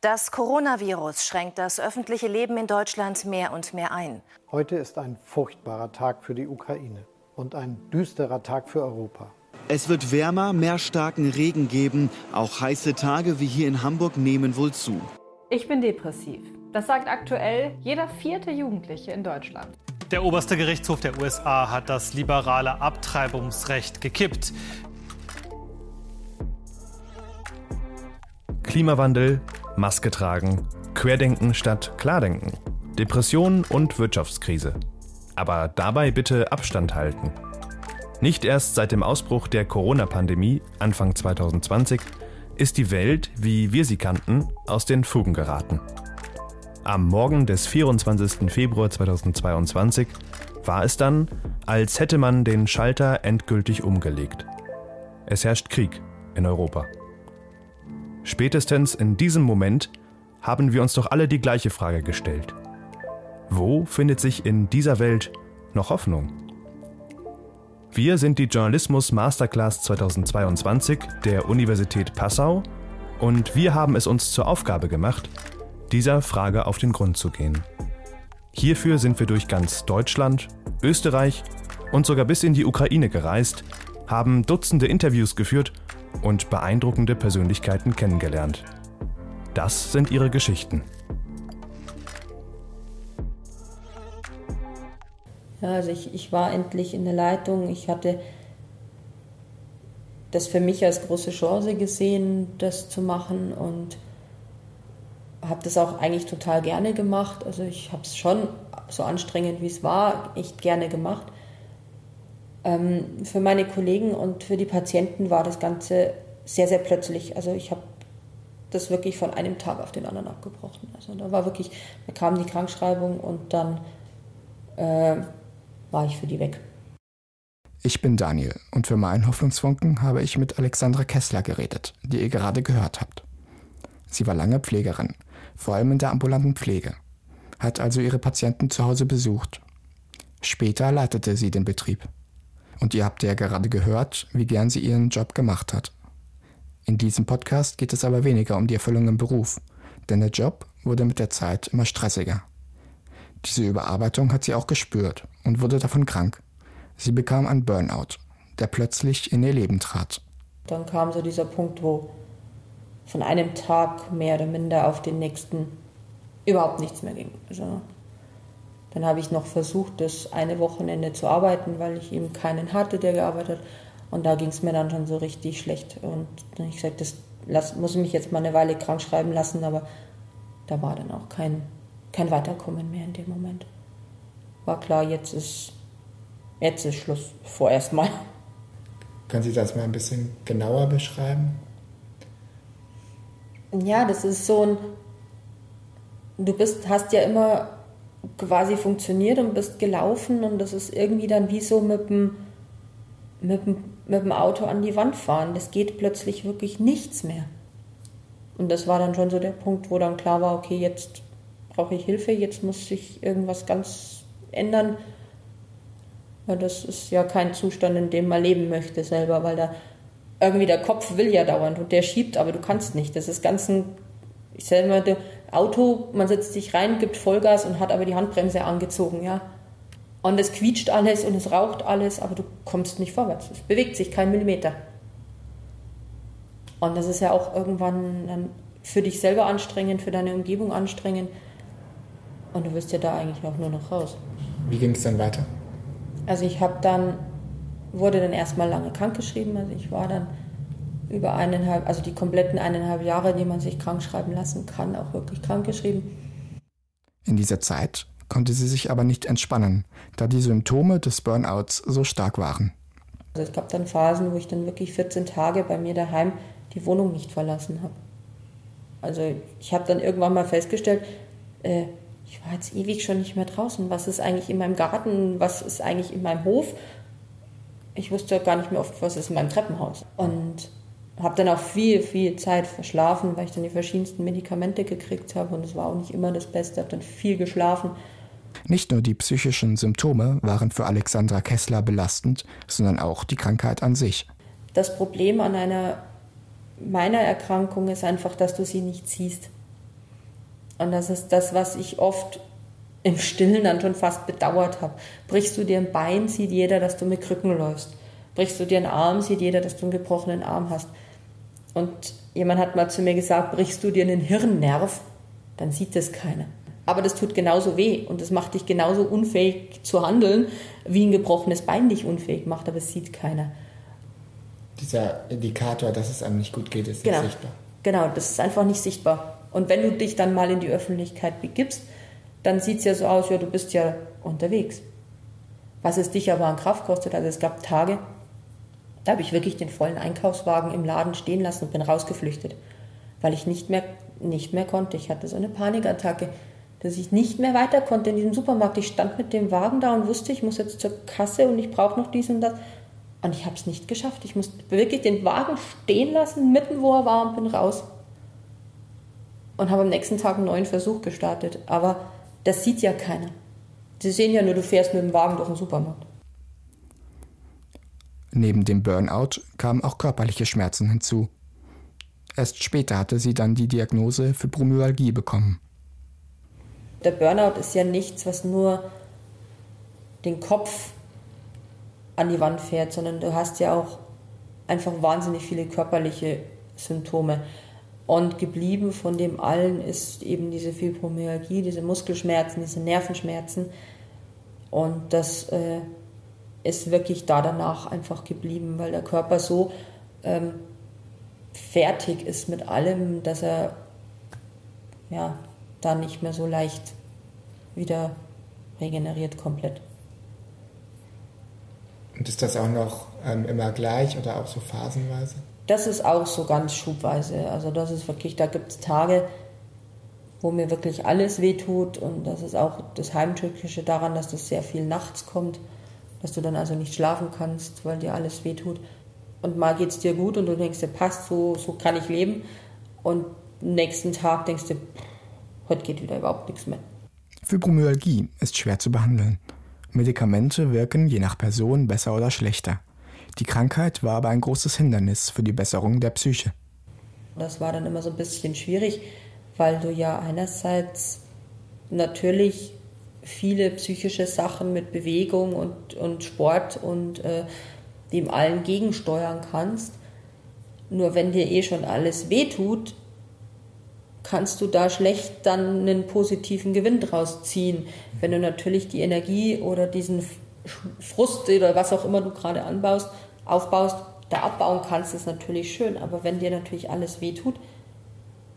Das Coronavirus schränkt das öffentliche Leben in Deutschland mehr und mehr ein. Heute ist ein furchtbarer Tag für die Ukraine und ein düsterer Tag für Europa. Es wird wärmer, mehr starken Regen geben. Auch heiße Tage wie hier in Hamburg nehmen wohl zu. Ich bin depressiv. Das sagt aktuell jeder vierte Jugendliche in Deutschland. Der oberste Gerichtshof der USA hat das liberale Abtreibungsrecht gekippt. Klimawandel, Maske tragen, Querdenken statt Klardenken, Depression und Wirtschaftskrise. Aber dabei bitte Abstand halten. Nicht erst seit dem Ausbruch der Corona-Pandemie Anfang 2020 ist die Welt, wie wir sie kannten, aus den Fugen geraten. Am Morgen des 24. Februar 2022 war es dann, als hätte man den Schalter endgültig umgelegt. Es herrscht Krieg in Europa. Spätestens in diesem Moment haben wir uns doch alle die gleiche Frage gestellt. Wo findet sich in dieser Welt noch Hoffnung? Wir sind die Journalismus Masterclass 2022 der Universität Passau und wir haben es uns zur Aufgabe gemacht, dieser Frage auf den Grund zu gehen. Hierfür sind wir durch ganz Deutschland, Österreich und sogar bis in die Ukraine gereist, haben Dutzende Interviews geführt und beeindruckende Persönlichkeiten kennengelernt. Das sind ihre Geschichten. Ja, also ich, ich war endlich in der Leitung. Ich hatte das für mich als große Chance gesehen, das zu machen und habe das auch eigentlich total gerne gemacht. Also ich habe es schon so anstrengend wie es war, echt gerne gemacht. Ähm, für meine Kollegen und für die Patienten war das Ganze sehr, sehr plötzlich. Also ich habe das wirklich von einem Tag auf den anderen abgebrochen. Also da war wirklich, da kam die Krankschreibung und dann äh, war ich für die weg. Ich bin Daniel und für meinen Hoffnungsfunken habe ich mit Alexandra Kessler geredet, die ihr gerade gehört habt. Sie war lange Pflegerin, vor allem in der ambulanten Pflege, hat also ihre Patienten zu Hause besucht. Später leitete sie den Betrieb. Und ihr habt ja gerade gehört, wie gern sie ihren Job gemacht hat. In diesem Podcast geht es aber weniger um die Erfüllung im Beruf, denn der Job wurde mit der Zeit immer stressiger. Diese Überarbeitung hat sie auch gespürt und wurde davon krank. Sie bekam einen Burnout, der plötzlich in ihr Leben trat. Dann kam so dieser Punkt, wo von einem Tag mehr oder minder auf den nächsten überhaupt nichts mehr ging. Also dann habe ich noch versucht, das eine Wochenende zu arbeiten, weil ich eben keinen hatte, der gearbeitet hat. Und da ging es mir dann schon so richtig schlecht. Und dann habe ich gesagt, das lass, muss ich mich jetzt mal eine Weile krank schreiben lassen, aber da war dann auch kein, kein Weiterkommen mehr in dem Moment. War klar, jetzt ist, jetzt ist Schluss, vorerst mal. Können Sie das mal ein bisschen genauer beschreiben? Ja, das ist so ein. Du bist, hast ja immer quasi funktioniert und bist gelaufen und das ist irgendwie dann wie so mit dem, mit dem, mit dem Auto an die Wand fahren. Das geht plötzlich wirklich nichts mehr. Und das war dann schon so der Punkt, wo dann klar war, okay, jetzt brauche ich Hilfe, jetzt muss sich irgendwas ganz ändern. Weil das ist ja kein Zustand, in dem man leben möchte selber, weil da irgendwie der Kopf will ja dauernd und der schiebt, aber du kannst nicht. Das ist ganz ein, ich sage mal, Auto, man setzt sich rein, gibt Vollgas und hat aber die Handbremse angezogen, ja. Und es quietscht alles und es raucht alles, aber du kommst nicht vorwärts. Es bewegt sich kein Millimeter. Und das ist ja auch irgendwann dann für dich selber anstrengend, für deine Umgebung anstrengend. Und du wirst ja da eigentlich auch nur noch raus. Wie ging es dann weiter? Also ich habe dann wurde dann erstmal lange krankgeschrieben. Also ich war dann über eineinhalb, also die kompletten eineinhalb Jahre, die man sich krank schreiben lassen kann, auch wirklich krankgeschrieben. In dieser Zeit konnte sie sich aber nicht entspannen, da die Symptome des Burnouts so stark waren. Also es gab dann Phasen, wo ich dann wirklich 14 Tage bei mir daheim die Wohnung nicht verlassen habe. Also ich habe dann irgendwann mal festgestellt, äh, ich war jetzt ewig schon nicht mehr draußen. Was ist eigentlich in meinem Garten? Was ist eigentlich in meinem Hof? ich wusste gar nicht mehr oft, was ist in meinem Treppenhaus. Und habe dann auch viel, viel Zeit verschlafen, weil ich dann die verschiedensten Medikamente gekriegt habe und es war auch nicht immer das Beste, habe dann viel geschlafen. Nicht nur die psychischen Symptome waren für Alexandra Kessler belastend, sondern auch die Krankheit an sich. Das Problem an einer meiner Erkrankung ist einfach, dass du sie nicht siehst. Und das ist das, was ich oft im Stillen dann schon fast bedauert habe. Brichst du dir ein Bein, sieht jeder, dass du mit Krücken läufst. Brichst du dir einen Arm, sieht jeder, dass du einen gebrochenen Arm hast. Und jemand hat mal zu mir gesagt, brichst du dir einen Hirnnerv, dann sieht das keiner. Aber das tut genauso weh und das macht dich genauso unfähig zu handeln, wie ein gebrochenes Bein dich unfähig macht, aber es sieht keiner. Dieser Indikator, dass es einem nicht gut geht, ist genau. nicht sichtbar. Genau, das ist einfach nicht sichtbar. Und wenn du dich dann mal in die Öffentlichkeit begibst, dann sieht es ja so aus, ja, du bist ja unterwegs. Was es dich aber an Kraft kostet, also es gab Tage, da habe ich wirklich den vollen Einkaufswagen im Laden stehen lassen und bin rausgeflüchtet, weil ich nicht mehr, nicht mehr konnte. Ich hatte so eine Panikattacke, dass ich nicht mehr weiter konnte in diesem Supermarkt. Ich stand mit dem Wagen da und wusste, ich muss jetzt zur Kasse und ich brauche noch dies und das. Und ich habe es nicht geschafft. Ich musste wirklich den Wagen stehen lassen, mitten wo er war und bin raus. Und habe am nächsten Tag einen neuen Versuch gestartet. Aber das sieht ja keiner. Sie sehen ja nur, du fährst mit dem Wagen durch den Supermarkt. Neben dem Burnout kamen auch körperliche Schmerzen hinzu. Erst später hatte sie dann die Diagnose Fibromyalgie bekommen. Der Burnout ist ja nichts, was nur den Kopf an die Wand fährt, sondern du hast ja auch einfach wahnsinnig viele körperliche Symptome. Und geblieben von dem allen ist eben diese Fibromyalgie, diese Muskelschmerzen, diese Nervenschmerzen. Und das äh, ist wirklich da danach einfach geblieben, weil der Körper so ähm, fertig ist mit allem, dass er ja da nicht mehr so leicht wieder regeneriert komplett. Und ist das auch noch ähm, immer gleich oder auch so phasenweise? Das ist auch so ganz schubweise. Also das ist wirklich, da gibt es Tage, wo mir wirklich alles wehtut und das ist auch das Heimtückische daran, dass das sehr viel nachts kommt, dass du dann also nicht schlafen kannst, weil dir alles wehtut. Und mal geht es dir gut und du denkst dir, passt, so, so kann ich leben. Und nächsten Tag denkst du, heute geht wieder überhaupt nichts mehr. Fibromyalgie ist schwer zu behandeln. Medikamente wirken je nach Person besser oder schlechter. Die Krankheit war aber ein großes Hindernis für die Besserung der Psyche. Das war dann immer so ein bisschen schwierig, weil du ja einerseits natürlich viele psychische Sachen mit Bewegung und, und Sport und äh, dem allen gegensteuern kannst. Nur wenn dir eh schon alles wehtut, kannst du da schlecht dann einen positiven Gewinn draus ziehen. Wenn du natürlich die Energie oder diesen Frust oder was auch immer du gerade anbaust, aufbaust, da abbauen kannst, ist natürlich schön. Aber wenn dir natürlich alles wehtut,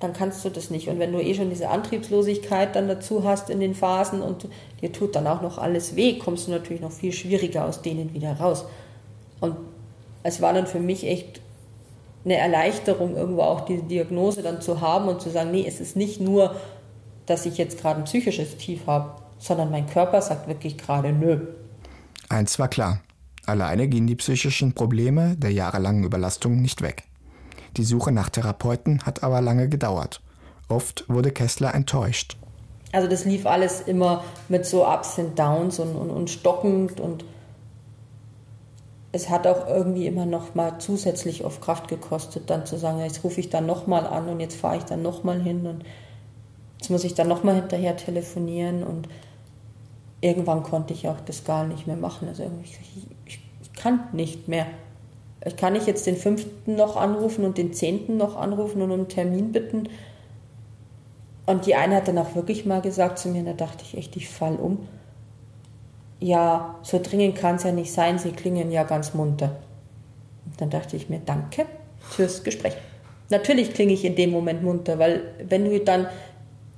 dann kannst du das nicht. Und wenn du eh schon diese Antriebslosigkeit dann dazu hast in den Phasen und dir tut dann auch noch alles weh, kommst du natürlich noch viel schwieriger aus denen wieder raus. Und es war dann für mich echt eine Erleichterung, irgendwo auch diese Diagnose dann zu haben und zu sagen, nee, es ist nicht nur, dass ich jetzt gerade ein psychisches Tief habe, sondern mein Körper sagt wirklich gerade nö. Eins war klar, alleine gehen die psychischen Probleme der jahrelangen Überlastung nicht weg. Die Suche nach Therapeuten hat aber lange gedauert. Oft wurde Kessler enttäuscht. Also das lief alles immer mit so Ups und Downs und, und, und stockend und es hat auch irgendwie immer noch mal zusätzlich auf Kraft gekostet, dann zu sagen, jetzt rufe ich dann noch mal an und jetzt fahre ich dann noch mal hin und jetzt muss ich dann noch mal hinterher telefonieren und irgendwann konnte ich auch das gar nicht mehr machen. Also ich, ich, ich kann nicht mehr. Ich kann nicht jetzt den fünften noch anrufen und den zehnten noch anrufen und um einen Termin bitten. Und die eine hat dann auch wirklich mal gesagt zu mir, da dachte ich echt, ich fall um ja, so dringend kann es ja nicht sein, Sie klingen ja ganz munter. Und dann dachte ich mir, danke fürs Gespräch. Natürlich klinge ich in dem Moment munter, weil wenn du dann...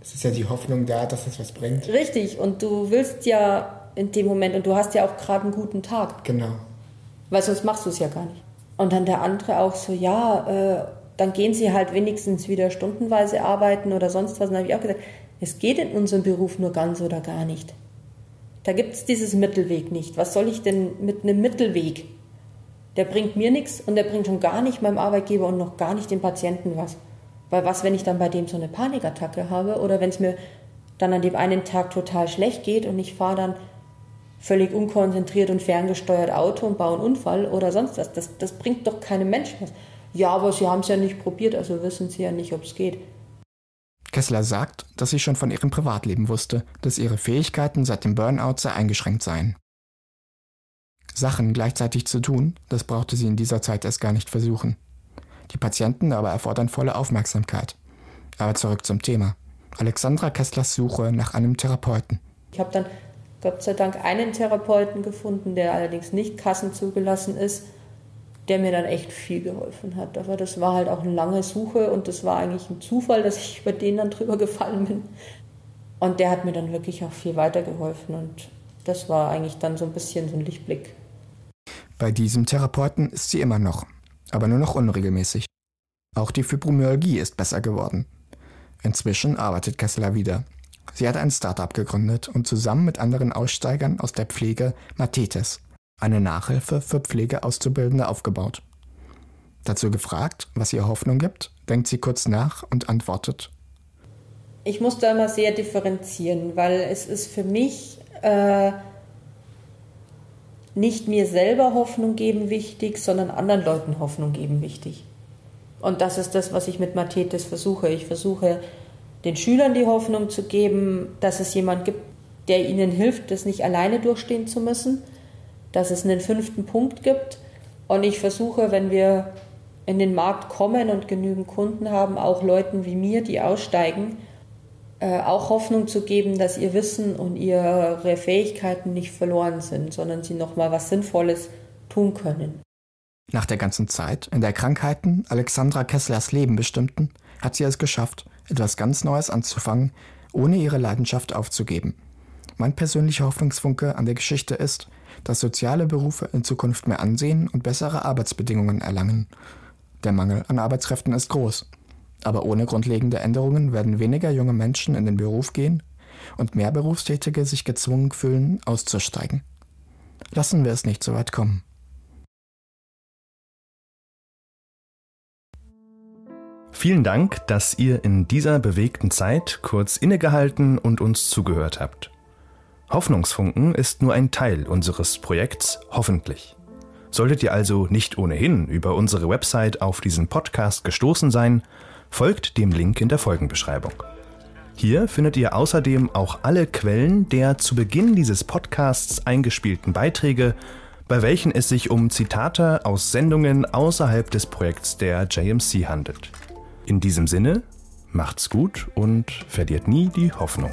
Es ist ja die Hoffnung da, dass es was bringt. Richtig, und du willst ja in dem Moment, und du hast ja auch gerade einen guten Tag. Genau. Weil sonst machst du es ja gar nicht. Und dann der andere auch so, ja, äh, dann gehen sie halt wenigstens wieder stundenweise arbeiten oder sonst was. Und dann habe ich auch gesagt, es geht in unserem Beruf nur ganz oder gar nicht. Da gibt es dieses Mittelweg nicht. Was soll ich denn mit einem Mittelweg? Der bringt mir nichts und der bringt schon gar nicht meinem Arbeitgeber und noch gar nicht dem Patienten was. Weil was, wenn ich dann bei dem so eine Panikattacke habe oder wenn es mir dann an dem einen Tag total schlecht geht und ich fahre dann völlig unkonzentriert und ferngesteuert Auto und baue einen Unfall oder sonst was. Das, das bringt doch keinem Menschen was. Ja, aber Sie haben es ja nicht probiert, also wissen Sie ja nicht, ob es geht. Kessler sagt, dass sie schon von ihrem Privatleben wusste, dass ihre Fähigkeiten seit dem Burnout sehr eingeschränkt seien. Sachen gleichzeitig zu tun, das brauchte sie in dieser Zeit erst gar nicht versuchen. Die Patienten aber erfordern volle Aufmerksamkeit. Aber zurück zum Thema. Alexandra Kesslers Suche nach einem Therapeuten. Ich habe dann Gott sei Dank einen Therapeuten gefunden, der allerdings nicht kassenzugelassen ist, der mir dann echt viel geholfen hat. Aber das war halt auch eine lange Suche und das war eigentlich ein Zufall, dass ich über den dann drüber gefallen bin. Und der hat mir dann wirklich auch viel weitergeholfen und das war eigentlich dann so ein bisschen so ein Lichtblick. Bei diesem Therapeuten ist sie immer noch, aber nur noch unregelmäßig. Auch die Fibromyalgie ist besser geworden. Inzwischen arbeitet Kessler wieder. Sie hat ein Startup gegründet und zusammen mit anderen Aussteigern aus der Pflege Mathetes, eine Nachhilfe für Pflegeauszubildende, aufgebaut. Dazu gefragt, was ihr Hoffnung gibt, denkt sie kurz nach und antwortet. Ich muss da immer sehr differenzieren, weil es ist für mich äh, nicht mir selber Hoffnung geben wichtig, sondern anderen Leuten Hoffnung geben wichtig. Und das ist das, was ich mit Mathetes versuche. Ich versuche den Schülern die Hoffnung zu geben, dass es jemand gibt, der ihnen hilft, das nicht alleine durchstehen zu müssen, dass es einen fünften Punkt gibt. Und ich versuche, wenn wir in den Markt kommen und genügend Kunden haben, auch Leuten wie mir, die aussteigen, äh, auch Hoffnung zu geben, dass ihr Wissen und ihre Fähigkeiten nicht verloren sind, sondern sie nochmal was Sinnvolles tun können. Nach der ganzen Zeit, in der Krankheiten Alexandra Kesslers Leben bestimmten, hat sie es geschafft, etwas ganz Neues anzufangen, ohne ihre Leidenschaft aufzugeben. Mein persönlicher Hoffnungsfunke an der Geschichte ist, dass soziale Berufe in Zukunft mehr Ansehen und bessere Arbeitsbedingungen erlangen. Der Mangel an Arbeitskräften ist groß. Aber ohne grundlegende Änderungen werden weniger junge Menschen in den Beruf gehen und mehr Berufstätige sich gezwungen fühlen, auszusteigen. Lassen wir es nicht so weit kommen. Vielen Dank, dass ihr in dieser bewegten Zeit kurz innegehalten und uns zugehört habt. Hoffnungsfunken ist nur ein Teil unseres Projekts Hoffentlich. Solltet ihr also nicht ohnehin über unsere Website auf diesen Podcast gestoßen sein, folgt dem Link in der Folgenbeschreibung. Hier findet ihr außerdem auch alle Quellen der zu Beginn dieses Podcasts eingespielten Beiträge, bei welchen es sich um Zitate aus Sendungen außerhalb des Projekts der JMC handelt. In diesem Sinne, macht's gut und verliert nie die Hoffnung.